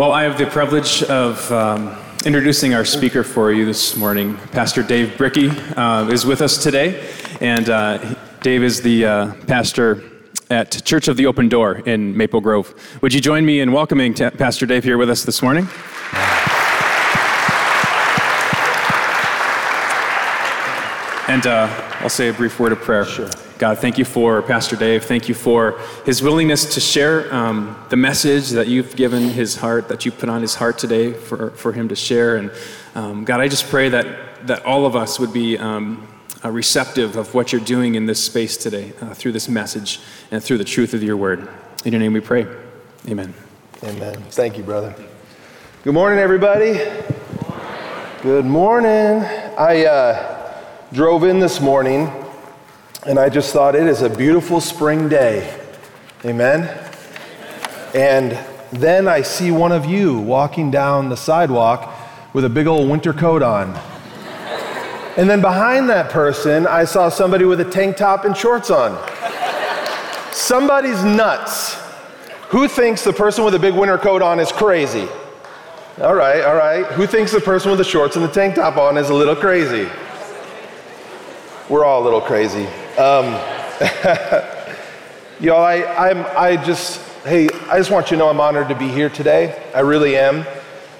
Well, I have the privilege of um, introducing our speaker for you this morning. Pastor Dave Bricky uh, is with us today, and uh, Dave is the uh, pastor at Church of the Open Door in Maple Grove. Would you join me in welcoming t- Pastor Dave here with us this morning? And uh, I'll say a brief word of prayer. Sure. God, thank you for Pastor Dave. Thank you for his willingness to share um, the message that you've given his heart, that you put on his heart today for, for him to share. And um, God, I just pray that, that all of us would be um, uh, receptive of what you're doing in this space today uh, through this message and through the truth of your word. In your name we pray. Amen. Amen. Thank you, brother. Good morning, everybody. Good morning. I uh, drove in this morning and I just thought it is a beautiful spring day. Amen. And then I see one of you walking down the sidewalk with a big old winter coat on. And then behind that person, I saw somebody with a tank top and shorts on. Somebody's nuts. Who thinks the person with a big winter coat on is crazy? All right, all right. Who thinks the person with the shorts and the tank top on is a little crazy? We're all a little crazy. Um, y'all, I, I'm, I just, hey, I just want you to know I'm honored to be here today. I really am.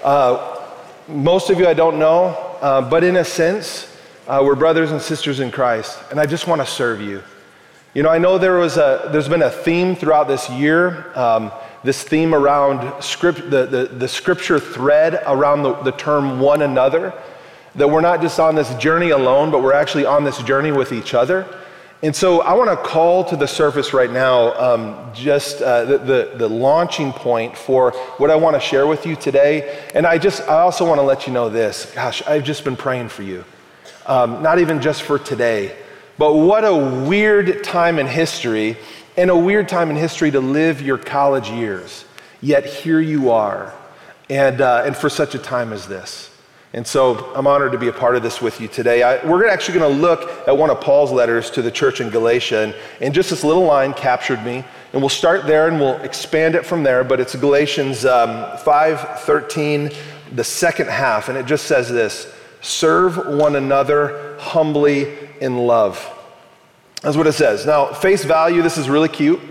Uh, most of you I don't know, uh, but in a sense, uh, we're brothers and sisters in Christ, and I just want to serve you. You know, I know there was a, there's been a theme throughout this year, um, this theme around script, the, the, the scripture thread around the, the term one another, that we're not just on this journey alone, but we're actually on this journey with each other. And so I want to call to the surface right now um, just uh, the, the, the, launching point for what I want to share with you today. And I just, I also want to let you know this. Gosh, I've just been praying for you. Um, not even just for today, but what a weird time in history and a weird time in history to live your college years. Yet here you are, and, uh, and for such a time as this. And so I'm honored to be a part of this with you today. I, we're actually going to look at one of Paul's letters to the church in Galatia, and, and, just this little line captured me. And we'll start there and we'll expand it from there. But it's Galatians um, 5 13, the second half, and it just says this serve one another humbly in love. That's what it says. Now, face value, this is really cute.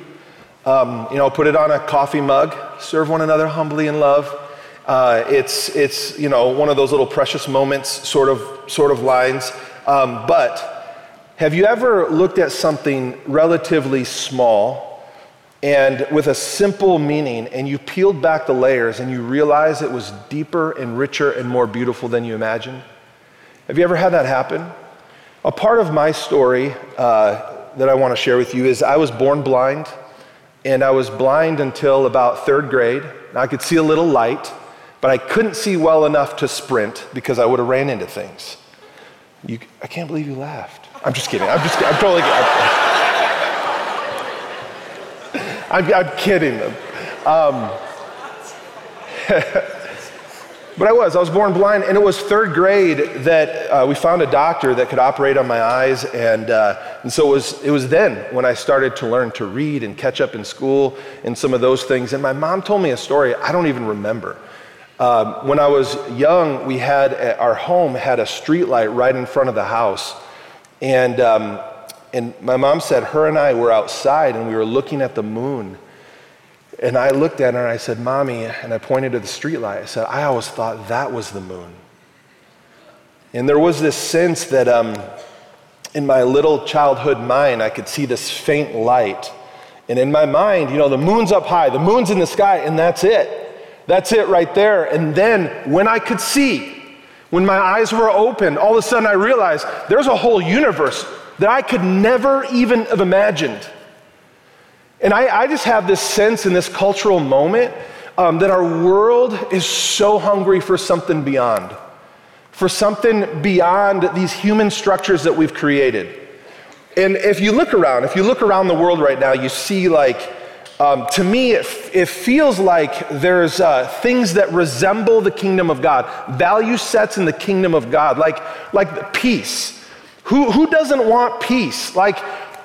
Um, you know, put it on a coffee mug, serve one another humbly in love. Uh, it's, it's, you know, one of those little precious moments sort of, sort of lines. Um, but have you ever looked at something relatively small and with a simple meaning and you peeled back the layers and you realize it was deeper and richer and more beautiful than you imagined? Have you ever had that happen? A part of my story uh, that I want to share with you is I was born blind, and I was blind until about third grade. I could see a little light, but I couldn't see well enough to sprint because I would have ran into things. You, I can't believe you laughed. I'm just kidding. I'm just I'm totally I'm, I'm, kidding. Um, but I was. I was born blind, and it was third grade that uh, we found a doctor that could operate on my eyes, and, uh, and so it was, it was then when I started to learn to read and catch up in school and some of those things. And my mom told me a story I don't even remember. Um, when I was young, we had our home had a street light right in front of the house, and um, and my mom said her and I were outside and we were looking at the moon, and I looked at her and I said, "Mommy," and I pointed to the street light. I said, "I always thought that was the moon." And there was this sense that um, in my little childhood mind, I could see this faint light. And in my mind, you know, the moon's up high, the moon's in the sky, and that's it. That's it right there. And then when I could see, when my eyes were open, all of a sudden I realized there's a whole universe that I could never even have imagined. And I, I just have this sense in this cultural moment um, that our world is so hungry for something beyond, for something beyond these human structures that we've created. And if you look around, if you look around the world right now, you see like um, to me, it, it, feels like there's uh, things that resemble the kingdom of God, value sets in the kingdom of God, like, like peace. Who, who doesn't want peace? Like,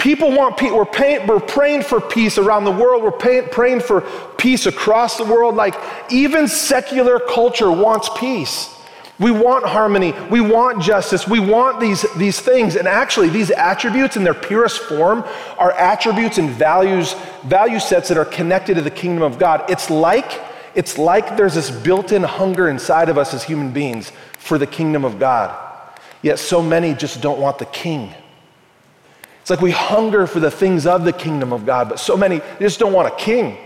People want peace. We're, pay, we're praying for peace around the world. We're pay, praying for peace across the world. Like even secular culture wants peace. We want harmony. We want justice. We want these, these things. And actually, these attributes in their purest form are attributes and values, value sets that are connected to the kingdom of God. It's like, it's like there's this built-in hunger inside of us as human beings for the kingdom of God. Yet so many just don't want the king. It's like we hunger for the things of the kingdom of God, but so many just don't want a king.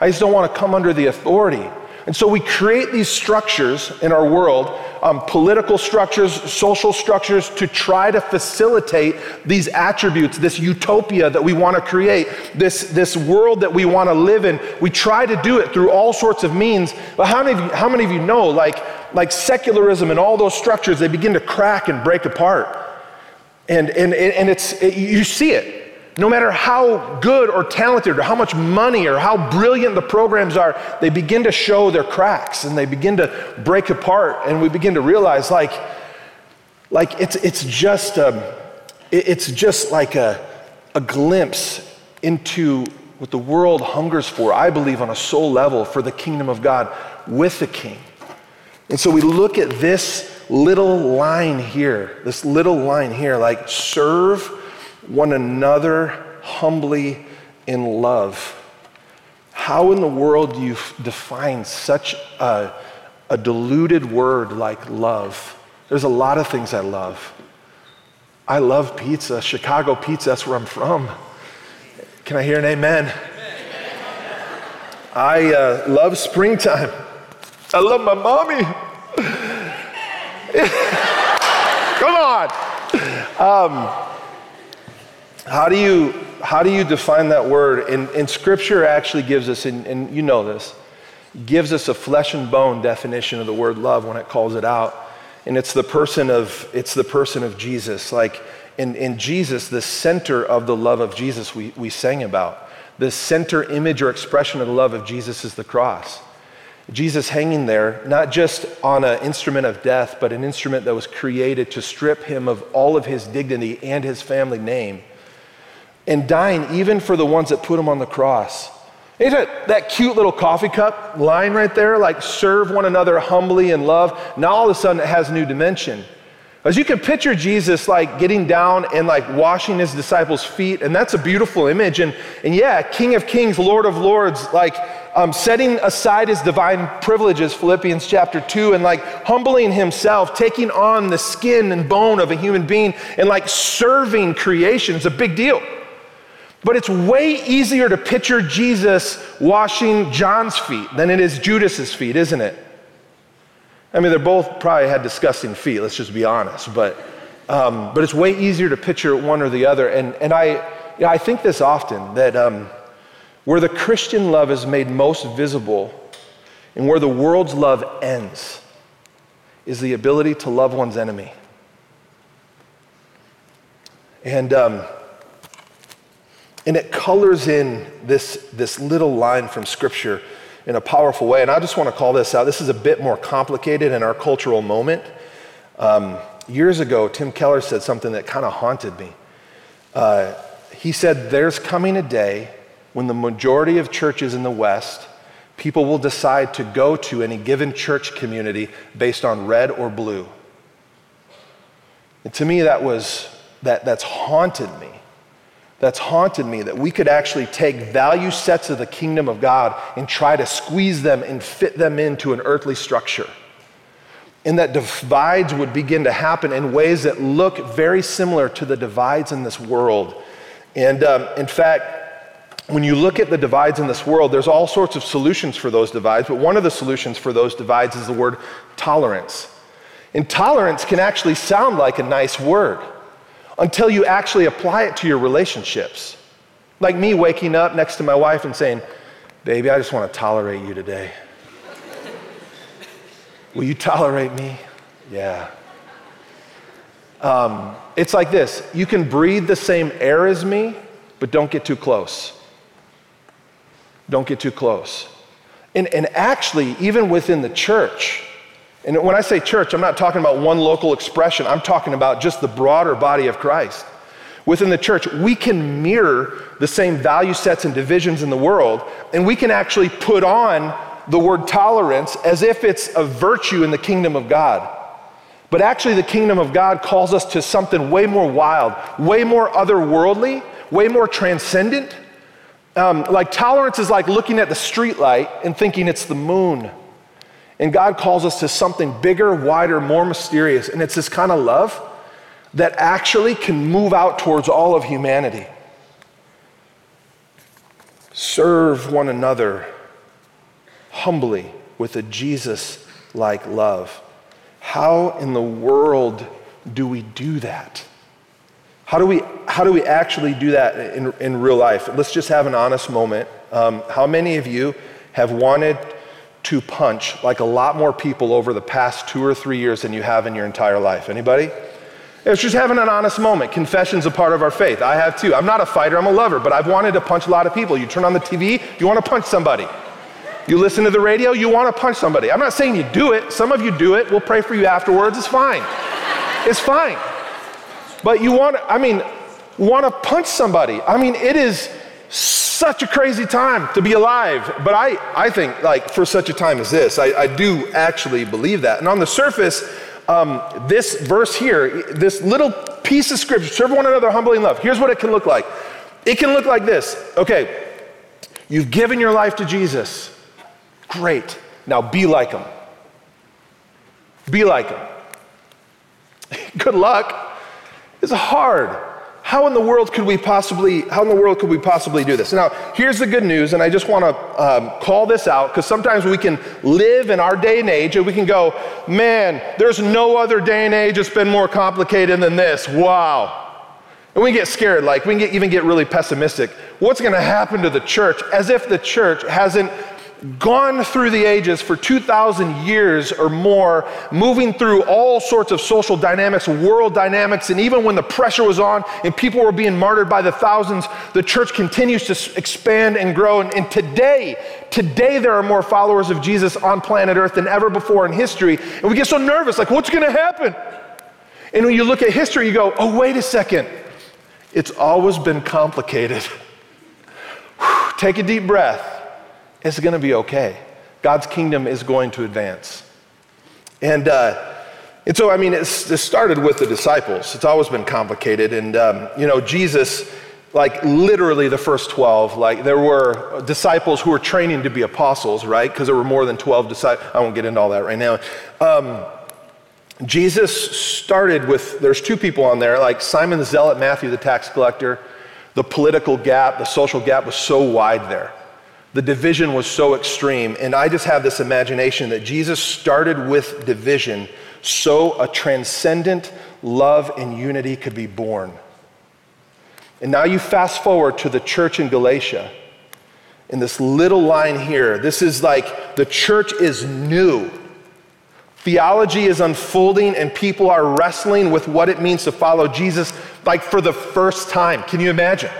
I just don't want to come under the authority. And so we create these structures in our world, um, political structures, social structures, to try to facilitate these attributes, this utopia that we want to create, this, this world that we want to live in. We try to do it through all sorts of means. But how many of you, how many of you know, like, like secularism and all those structures, they begin to crack and break apart? And, and, and it's, it, you see it. No matter how good or talented or how much money or how brilliant the programs are, they begin to show their cracks and they begin to break apart. And we begin to realize, like, like it's, it's, just, a, um, it's just like a, a glimpse into what the world hungers for, I believe, on a soul level for the kingdom of God with the king. And so we look at this little line here, this little line here, like serve one another humbly in love. How in the world do you define such a, a diluted word like love? There's a lot of things I love. I love pizza, Chicago pizza, that's where I'm from. Can I hear an amen? amen. I uh, love springtime. I love my mommy. Come on. Um, how do you how do you define that word? And, and Scripture actually gives us, and, and you know this, gives us a flesh and bone definition of the word love when it calls it out. And it's the person of it's the person of Jesus. Like in, in Jesus, the center of the love of Jesus we, we sang about. The center image or expression of the love of Jesus is the cross. Jesus hanging there, not just on an instrument of death, but an instrument that was created to strip him of all of his dignity and his family name and dying even for the ones that put him on the cross. Ain't that, that cute little coffee cup line right there, like serve one another humbly in love? Now all of a sudden it has new dimension. As you can picture Jesus like getting down and like washing his disciples' feet, and that's a beautiful image. And, and yeah, King of Kings, Lord of Lords, like um, setting aside his divine privileges, Philippians chapter 2, and like humbling himself, taking on the skin and bone of a human being, and like serving creation is a big deal. But it's way easier to picture Jesus washing John's feet than it is Judas's feet, isn't it? I mean, they're both probably had disgusting feet, let's just be honest. But, um, but it's way easier to picture one or the other. And, and I, you know, I think this often that um, where the Christian love is made most visible and where the world's love ends is the ability to love one's enemy. And um, and it colors in this, this little line from Scripture in a powerful way. And I just want to call this out. This is a bit more complicated in our cultural moment. Um, years ago, Tim Keller said something that kind of haunted me. Uh, he said, There's coming a day when the majority of churches in the West, people will decide to go to any given church community based on red or blue. And to me, that was, that, that's haunted me that's haunted me that we could actually take value sets of the kingdom of God and try to squeeze them and fit them into an earthly structure. And that divides would begin to happen in ways that look very similar to the divides in this world. And um, in fact, when you look at the divides in this world, there's all sorts of solutions for those divides, but one of the solutions for those divides is the word tolerance. And tolerance can actually sound like a nice word until you actually apply it to your relationships. Like me waking up next to my wife and saying, Baby, I just want to tolerate you today. Will you tolerate me? Yeah. Um, it's like this you can breathe the same air as me, but don't get too close. Don't get too close. And, and actually, even within the church, and when I say church, I'm not talking about one local expression, I'm talking about just the broader body of Christ. within the church, we can mirror the same value sets and divisions in the world, and we can actually put on the word tolerance as if it's a virtue in the kingdom of God. But actually, the kingdom of God calls us to something way more wild, way more otherworldly, way more transcendent. Um, like tolerance is like looking at the streetlight and thinking it's the moon. And God calls us to something bigger, wider, more mysterious. And it's this kind of love that actually can move out towards all of humanity. Serve one another humbly with a Jesus like love. How in the world do we do that? How do we, how do we actually do that in, in real life? Let's just have an honest moment. Um, how many of you have wanted to punch like a lot more people over the past two or three years than you have in your entire life? Anybody? It's just having an honest moment. Confession's a part of our faith. I have too. I'm not a fighter, I'm a lover, but I've wanted to punch a lot of people. You turn on the TV, you want to punch somebody. You listen to the radio, you want to punch somebody. I'm not saying you do it. Some of you do it. We'll pray for you afterwards. It's fine. It's fine. But you want, I mean, want to punch somebody. I mean, it is such a crazy time to be alive. But I, I think, like, for such a time as this, I, I do actually believe that. And on the surface, um, this verse here, this little piece of scripture, serve one another humbly in love, here's what it can look like. It can look like this. Okay, you've given your life to Jesus. Great. Now be like him. Be like him. Good luck. It's hard. How in the world could we possibly how in the world could we possibly do this? Now, here's the good news and I just want to um, call this out because sometimes we can live in our day and age and we can go, "Man, there's no other day and age that's been more complicated than this." Wow. And we get scared, like we can get, even get really pessimistic. What's going to happen to the church? As if the church hasn't gone through the ages for 2,000 years or more, moving through all sorts of social dynamics, world dynamics, and even when the pressure was on and people were being martyred by the thousands, the church continues to expand and grow. And, and today, today there are more followers of Jesus on planet Earth than ever before in history. And we get so nervous, like, what's going to happen? And when you look at history, you go, oh, wait a second. It's always been complicated. Take a deep breath it's going to be okay. God's kingdom is going to advance. And, uh, and so, I mean, it started with the disciples. It's always been complicated. And, um, you know, Jesus, like literally the first 12, like there were disciples who were training to be apostles, right? Because there were more than 12 disciples. I won't get into all that right now. Um, Jesus started with, there's two people on there, like Simon the Zealot, Matthew the tax collector. The political gap, the social gap was so wide there. The division was so extreme. And I just have this imagination that Jesus started with division so a transcendent love and unity could be born. And now you fast forward to the church in Galatia. In this little line here, this is like the church is new. Theology is unfolding, and people are wrestling with what it means to follow Jesus, like for the first time. Can you imagine?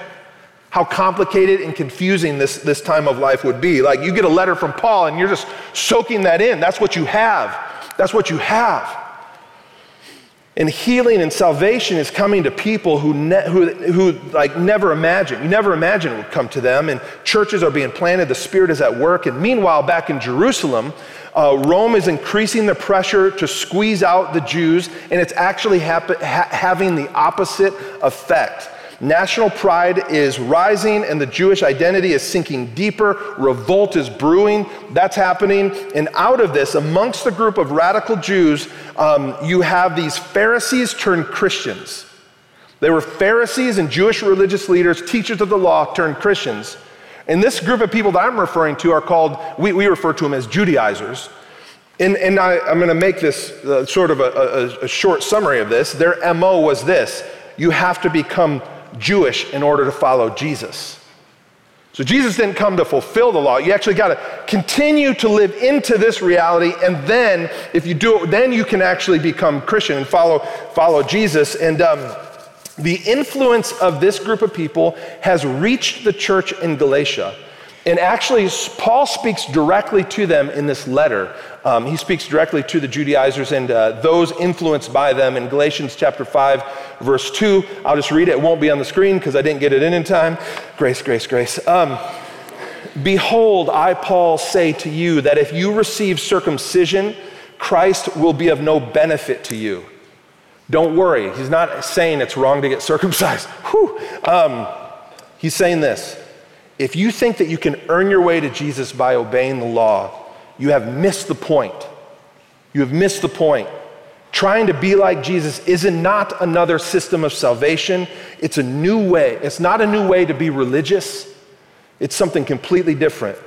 How complicated and confusing this, this time of life would be. Like you get a letter from Paul and you're just soaking that in. That's what you have. That's what you have. And healing and salvation is coming to people who, ne- who, who like never imagined. You never imagined it would come to them. And churches are being planted. The Spirit is at work. And meanwhile, back in Jerusalem, uh, Rome is increasing the pressure to squeeze out the Jews, and it's actually hap- ha- having the opposite effect. National pride is rising and the Jewish identity is sinking deeper. Revolt is brewing. That's happening. And out of this, amongst the group of radical Jews, um, you have these Pharisees turned Christians. They were Pharisees and Jewish religious leaders, teachers of the law turned Christians. And this group of people that I'm referring to are called, we, we refer to them as Judaizers. And, and I, am going to make this uh, sort of a, a, a short summary of this. Their MO was this you have to become Jewish in order to follow Jesus. So Jesus didn't come to fulfill the law. You actually got to continue to live into this reality, and then if you do it, then you can actually become Christian and follow follow Jesus. And um, the influence of this group of people has reached the church in Galatia. And actually, Paul speaks directly to them in this letter. Um, he speaks directly to the Judaizers and uh, those influenced by them in Galatians chapter 5, verse 2. I'll just read it. It won't be on the screen because I didn't get it in in time. Grace, grace, grace. Um, Behold, I, Paul, say to you that if you receive circumcision, Christ will be of no benefit to you. Don't worry. He's not saying it's wrong to get circumcised. Um, he's saying this if you think that you can earn your way to Jesus by obeying the law, you have missed the point. You have missed the point. Trying to be like Jesus is not another system of salvation. It's a new way. It's not a new way to be religious. It's something completely different.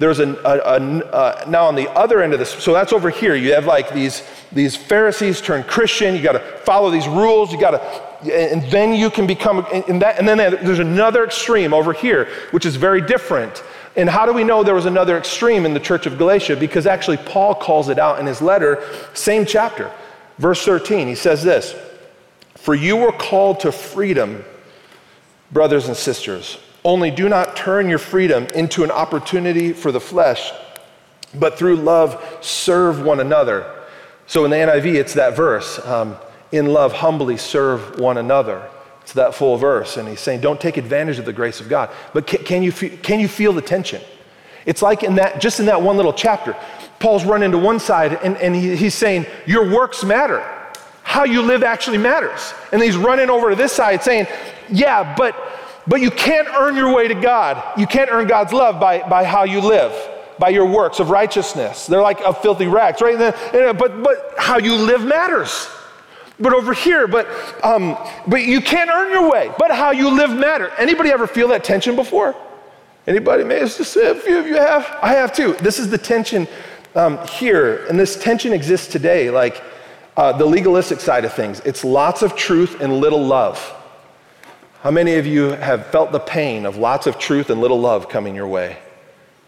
There's a, a, a now on the other end of this, so that's over here. You have like these, these Pharisees turn Christian. You got to follow these rules. You got to, and then you can become, and, that, and then there's another extreme over here, which is very different. And how do we know there was another extreme in the church of Galatia? Because actually, Paul calls it out in his letter, same chapter, verse 13. He says this For you were called to freedom, brothers and sisters. Only do not turn your freedom into an opportunity for the flesh, but through love serve one another. So in the NIV, it's that verse um, in love, humbly serve one another. It's that full verse. And he's saying, don't take advantage of the grace of God. But can, can you, feel, can you feel the tension? It's like in that, just in that one little chapter, Paul's running to one side and, and he, he's saying, Your works matter. How you live actually matters. And he's running over to this side saying, Yeah, but but you can't earn your way to God. You can't earn God's love by, by how you live, by your works of righteousness. They're like a filthy rags, right? But, but how you live matters. But over here, but, um, but you can't earn your way. But how you live matter. Anybody ever feel that tension before? Anybody? May it's just a few of you have. I have too. This is the tension um, here, and this tension exists today. Like uh, the legalistic side of things, it's lots of truth and little love. How many of you have felt the pain of lots of truth and little love coming your way?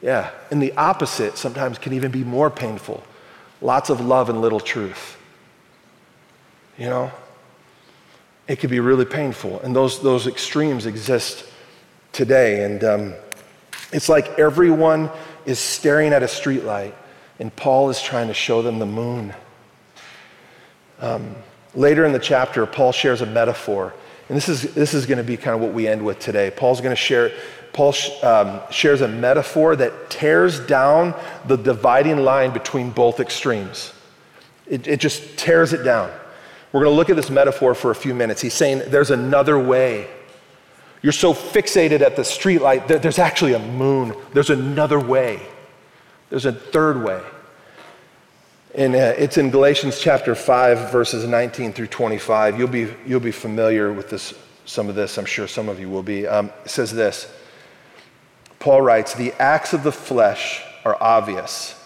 Yeah. And the opposite sometimes can even be more painful lots of love and little truth. You know? It can be really painful. And those, those extremes exist today. And um, it's like everyone is staring at a streetlight, and Paul is trying to show them the moon. Um, later in the chapter, Paul shares a metaphor and this is, this is going to be kind of what we end with today. Paul's going to share, Paul um, shares a metaphor that tears down the dividing line between both extremes. It, it just tears it down. We're going to look at this metaphor for a few minutes. He's saying there's another way. You're so fixated at the streetlight, that there's actually a moon. There's another way. There's a third way. And uh, it's in Galatians chapter 5, verses 19 through 25. You'll be, you'll be familiar with this, some of this, I'm sure some of you will be. Um, it says this Paul writes, The acts of the flesh are obvious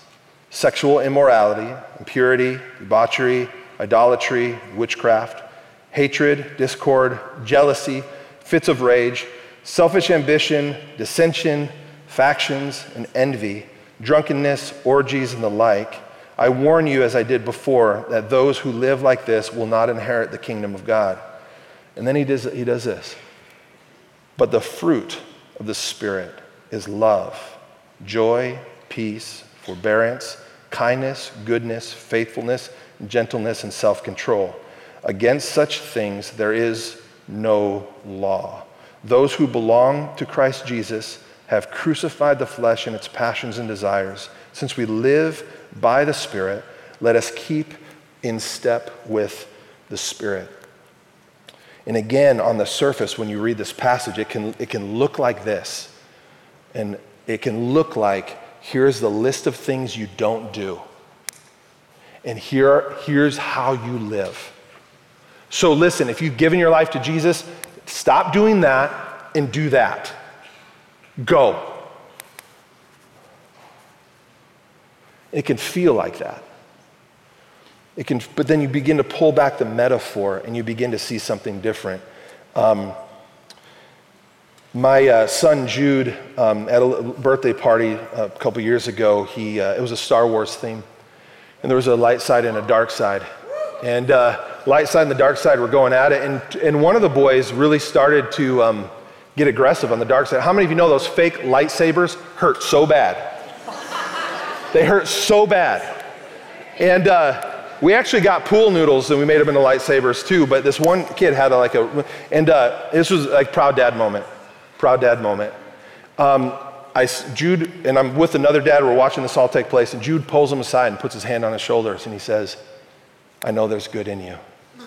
sexual immorality, impurity, debauchery, idolatry, witchcraft, hatred, discord, jealousy, fits of rage, selfish ambition, dissension, factions, and envy, drunkenness, orgies, and the like. I warn you, as I did before, that those who live like this will not inherit the kingdom of God. And then he does, he does this. But the fruit of the Spirit is love, joy, peace, forbearance, kindness, goodness, faithfulness, gentleness, and self control. Against such things there is no law. Those who belong to Christ Jesus have crucified the flesh and its passions and desires. Since we live by the Spirit, let us keep in step with the Spirit. And again, on the surface, when you read this passage, it can, it can look like this. And it can look like here's the list of things you don't do. And here, here's how you live. So listen, if you've given your life to Jesus, stop doing that and do that. Go. It can feel like that. It can, but then you begin to pull back the metaphor and you begin to see something different. Um, my uh, son Jude, um, at a birthday party a couple years ago, he, uh, it was a Star Wars theme. And there was a light side and a dark side. And uh, light side and the dark side were going at it. And, and one of the boys really started to, um, get aggressive on the dark side. How many of you know those fake lightsabers hurt so bad? They hurt so bad. And uh, we actually got pool noodles and we made them into lightsabers too. But this one kid had a, like a, and uh, this was like proud dad moment, proud dad moment. Um, I, Jude and I'm with another dad. We're watching this all take place, and Jude pulls him aside and puts his hand on his shoulders, and he says, "I know there's good in you."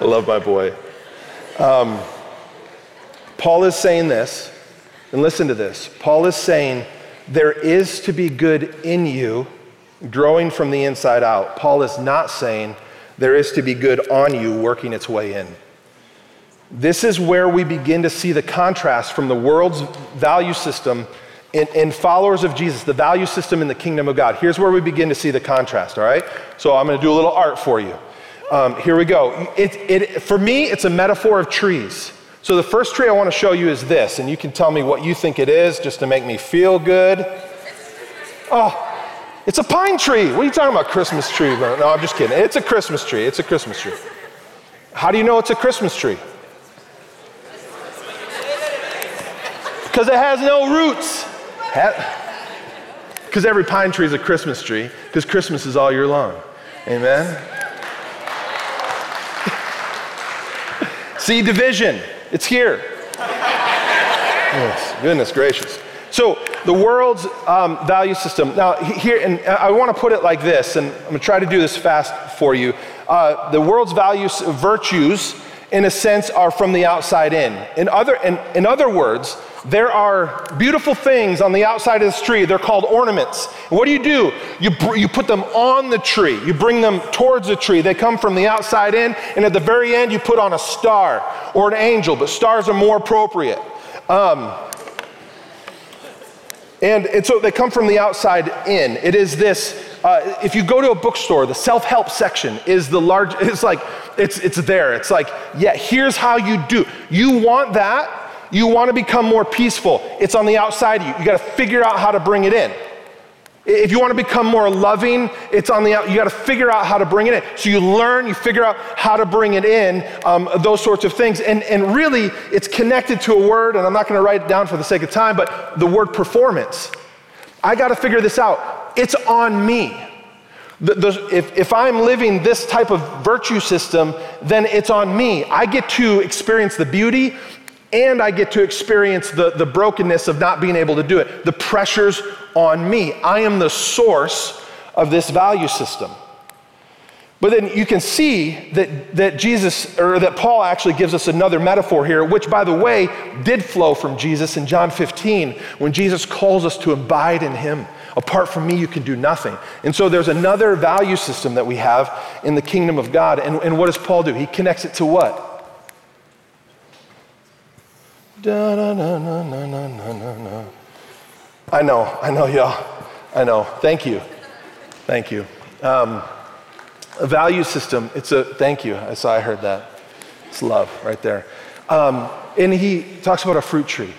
I love my boy. Um, Paul is saying this, and listen to this. Paul is saying there is to be good in you, growing from the inside out. Paul is not saying there is to be good on you, working its way in. This is where we begin to see the contrast from the world's value system in, in, followers of Jesus, the value system in the kingdom of God. Here's where we begin to see the contrast, all right? So I'm going to do a little art for you. Um, here we go. It, it, for me, it's a metaphor of trees. So the first tree I want to show you is this, and you can tell me what you think it is just to make me feel good. Oh, it's a pine tree. What are you talking about, Christmas tree? No, I'm just kidding. It's a Christmas tree. It's a Christmas tree. How do you know it's a Christmas tree? Because it has no roots. Because every pine tree is a Christmas tree, because Christmas is all year long. Amen? See division. It's here. yes, goodness gracious. So the world's um, value system. Now here, and I want to put it like this, and I'm going to try to do this fast for you. Uh, the world's values, virtues, in a sense, are from the outside in. In other, in, in other words, there are beautiful things on the outside of this tree. They're called ornaments. And what do you do? You, you put them on the tree, you bring them towards the tree. They come from the outside in, and at the very end, you put on a star or an angel, but stars are more appropriate. Um, and, and so they come from the outside in. It is this uh, if you go to a bookstore, the self-help section is the large. It's like it's it's there. It's like yeah, here's how you do. You want that you want to become more peaceful. It's on the outside of you. You got to figure out how to bring it in. If you want to become more loving, it's on the out. You got to figure out how to bring it in. So you learn, you figure out how to bring it in, um, those sorts of things. And, and really, it's connected to a word, and I'm not going to write it down for the sake of time, but the word performance. I got to figure this out. It's on me. The, the, if, if I'm living this type of virtue system, then it's on me. I get to experience the beauty and I get to experience the, the brokenness of not being able to do it. The pressure's on me. I am the source of this value system. But then you can see that, that Jesus, or that Paul actually gives us another metaphor here, which, by the way, did flow from Jesus in John 15 when Jesus calls us to abide in him. Apart from me, you can do nothing. And so there's another value system that we have in the kingdom of God. And, and what does Paul do? He connects it to what? I know, I know, y'all. I know. Thank you. Thank you. Um, a value system, it's a, thank you. I saw, I heard that. It's love right there. Um, and he talks about a fruit tree.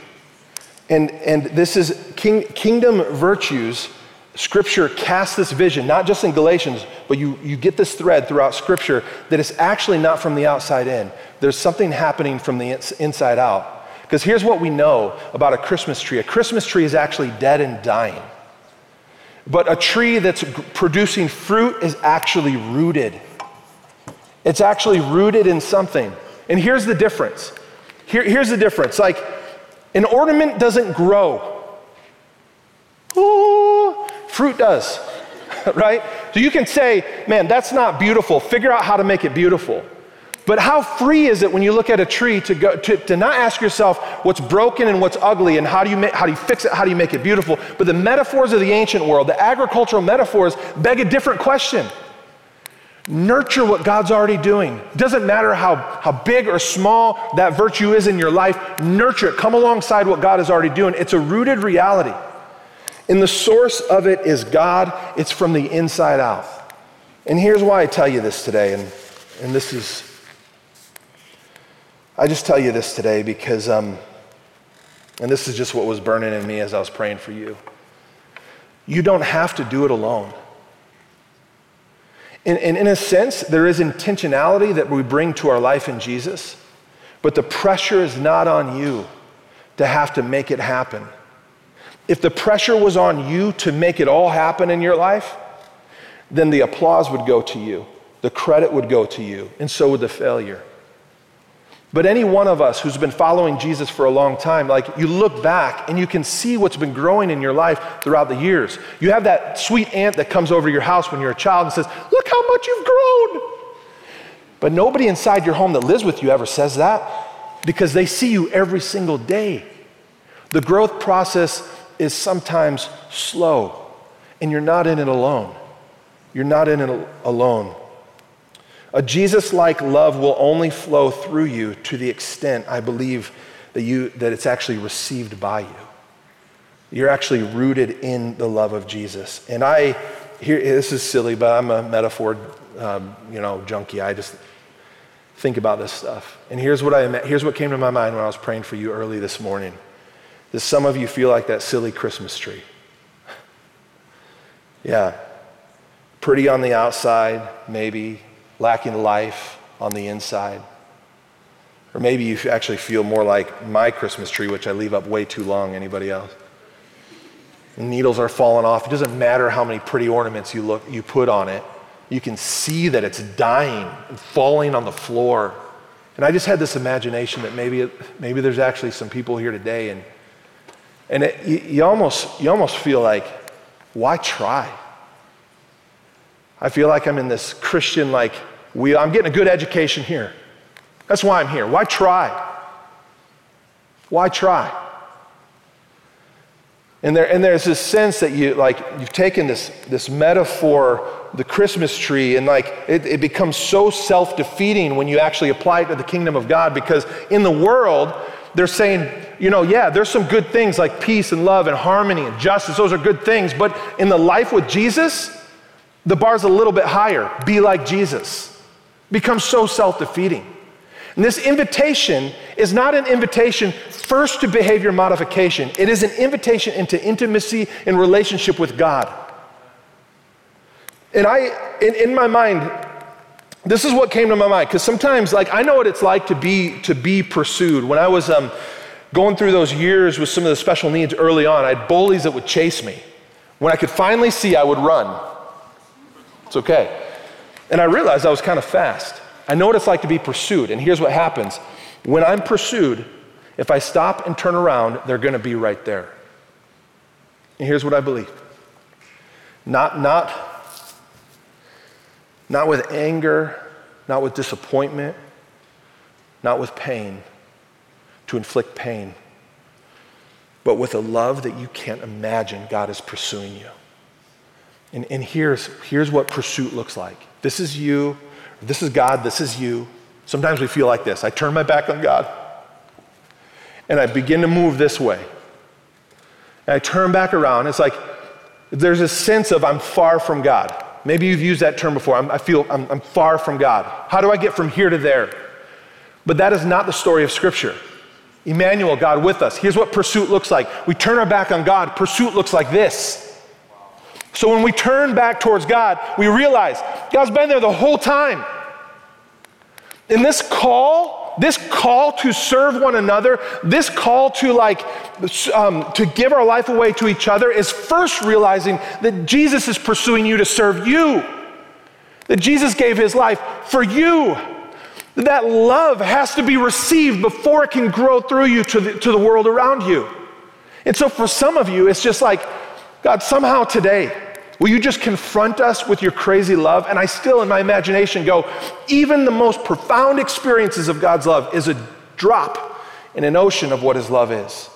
And, and this is king, kingdom virtues. Scripture casts this vision, not just in Galatians, but you, you get this thread throughout Scripture that it's actually not from the outside in. There's something happening from the inside out. Because here's what we know about a Christmas tree a Christmas tree is actually dead and dying. But a tree that's producing fruit is actually rooted. It's actually rooted in something. And here's the difference. Here, here's the difference. Like, an ornament doesn't grow. Ooh, fruit does, right? So you can say, man, that's not beautiful. Figure out how to make it beautiful. But how free is it when you look at a tree to, go, to, to not ask yourself what's broken and what's ugly and how do, you how do you fix it, how do you make it beautiful? But the metaphors of the ancient world, the agricultural metaphors, beg a different question. Nurture what God's already doing. Doesn't matter how, how big or small that virtue is in your life, nurture it. Come alongside what God is already doing. It's a rooted reality. And the source of it is God, it's from the inside out. And here's why I tell you this today, and, and this is I just tell you this today because, um, and this is just what was burning in me as I was praying for you. You don't have to do it alone. And, and in a sense, there is intentionality that we bring to our life in Jesus, but the pressure is not on you to have to make it happen. If the pressure was on you to make it all happen in your life, then the applause would go to you, the credit would go to you, and so would the failure. But any one of us who's been following Jesus for a long time, like you look back and you can see what's been growing in your life throughout the years. You have that sweet aunt that comes over to your house when you're a child and says, Look how much you've grown. But nobody inside your home that lives with you ever says that because they see you every single day. The growth process is sometimes slow, and you're not in it alone. You're not in it alone. A Jesus like love will only flow through you to the extent I believe that, you, that it's actually received by you. You're actually rooted in the love of Jesus. And I, here, this is silly, but I'm a metaphor, um, you know, junkie. I just think about this stuff. And here's what, I, here's what came to my mind when I was praying for you early this morning. That some of you feel like that silly Christmas tree. yeah. Pretty on the outside, maybe, lacking life on the inside. Or maybe you actually feel more like my Christmas tree, which I leave up way too long. Anybody else? Needles are falling off. It doesn't matter how many pretty ornaments you, look, you put on it. You can see that it's dying and falling on the floor. And I just had this imagination that maybe, maybe there's actually some people here today, and, and it, you, almost, you almost feel like, why try? I feel like I'm in this Christian, like, we, I'm getting a good education here. That's why I'm here. Why try? Why try? And, there, and there's this sense that you, like, you've taken this, this metaphor, the Christmas tree, and like, it, it becomes so self defeating when you actually apply it to the kingdom of God because in the world, they're saying, you know, yeah, there's some good things like peace and love and harmony and justice. Those are good things. But in the life with Jesus, the bar's a little bit higher. Be like Jesus. Becomes so self defeating. And this invitation is not an invitation first to behavior modification, it is an invitation into intimacy and relationship with God. And I, in, in my mind, this is what came to my mind because sometimes, like, I know what it's like to be to be pursued. When I was um, going through those years with some of the special needs early on, I had bullies that would chase me. When I could finally see, I would run. It's okay. And I realized I was kind of fast. I know what it's like to be pursued. And here's what happens when I'm pursued, if I stop and turn around, they're going to be right there. And here's what I believe not, not, not with anger, not with disappointment, not with pain, to inflict pain, but with a love that you can't imagine God is pursuing you. And, and here's, here's what pursuit looks like this is you, this is God, this is you. Sometimes we feel like this I turn my back on God, and I begin to move this way. And I turn back around. It's like there's a sense of I'm far from God. Maybe you've used that term before. I'm, i feel I'm, I'm far from God. How do I get from here to there? But that is not the story of Scripture. Emmanuel, God with us. Here's what pursuit looks like. We turn our back on God. Pursuit looks like this. So when we turn back towards God, we realize God's been there the whole time. And this call, this call to serve one another, this call to like um, to give our life away to each other is first realizing that Jesus is pursuing you to serve you. That Jesus gave his life for you. That love has to be received before it can grow through you to the, to the world around you. And so for some of you, it's just like, God, somehow today, Will you just confront us with your crazy love? And I still, in my imagination, go, even the most profound experiences of God's love is a drop in an ocean of what His love is.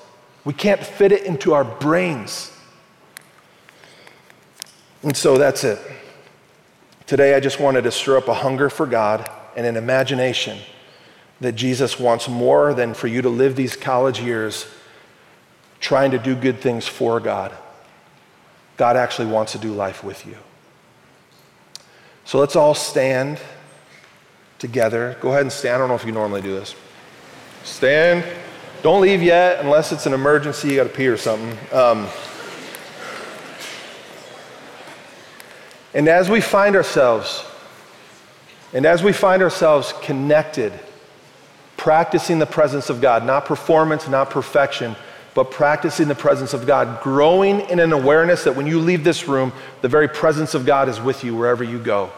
We can't fit it into our brains. And so that's it. Today, I just wanted to stir up a hunger for God and an imagination that Jesus wants more than for you to live these college years trying to do good things for God. God actually wants to do life with you. So let's all stand together. Go ahead and stand. I don't know if you normally do this. Stand. Don't leave yet unless it's an emergency, you got to pee or something. Um, and as we find ourselves And as we find ourselves connected, practicing the presence of God, not performance, not perfection, but practicing the presence of God, growing in an awareness that when you leave this room, the very presence of God is with you wherever you go.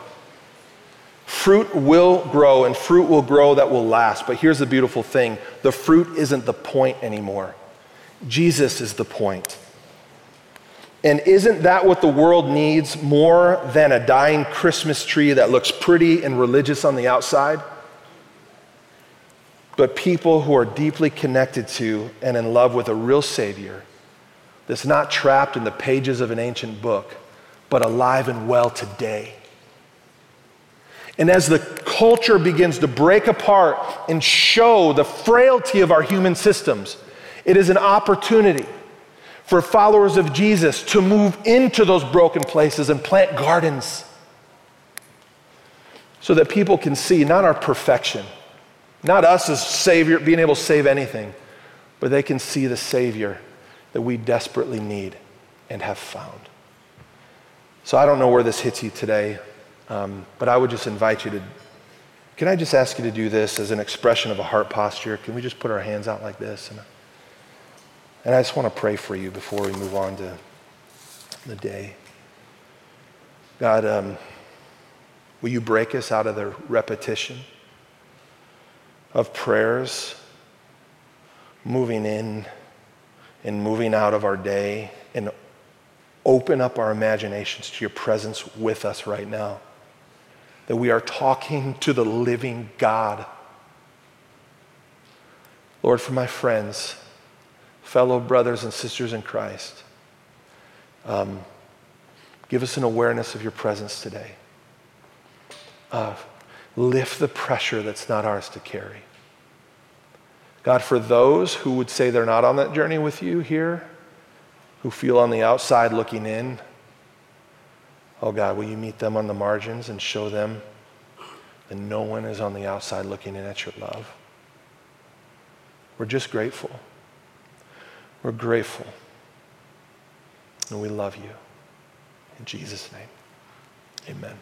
Fruit will grow, and fruit will grow that will last. But here's the beautiful thing the fruit isn't the point anymore, Jesus is the point. And isn't that what the world needs more than a dying Christmas tree that looks pretty and religious on the outside? But people who are deeply connected to and in love with a real Savior that's not trapped in the pages of an ancient book, but alive and well today. And as the culture begins to break apart and show the frailty of our human systems, it is an opportunity for followers of Jesus to move into those broken places and plant gardens so that people can see not our perfection, not us as Savior, being able to save anything, but they can see the Savior that we desperately need and have found. So I don't know where this hits you today, um, but I would just invite you to. Can I just ask you to do this as an expression of a heart posture? Can we just put our hands out like this? And, and I just want to pray for you before we move on to the day. God, um, will you break us out of the repetition of prayers, moving in and moving out of our day, and open up our imaginations to your presence with us right now? That we are talking to the living God. Lord, for my friends, fellow brothers and sisters in Christ, um, give us an awareness of your presence today. Uh, lift the pressure that's not ours to carry. God, for those who would say they're not on that journey with you here, who feel on the outside looking in, oh God, will you meet them on the margins and show them that no one is on the outside looking in at your love? We're just grateful. We're grateful. And we love you. In Jesus' name, amen.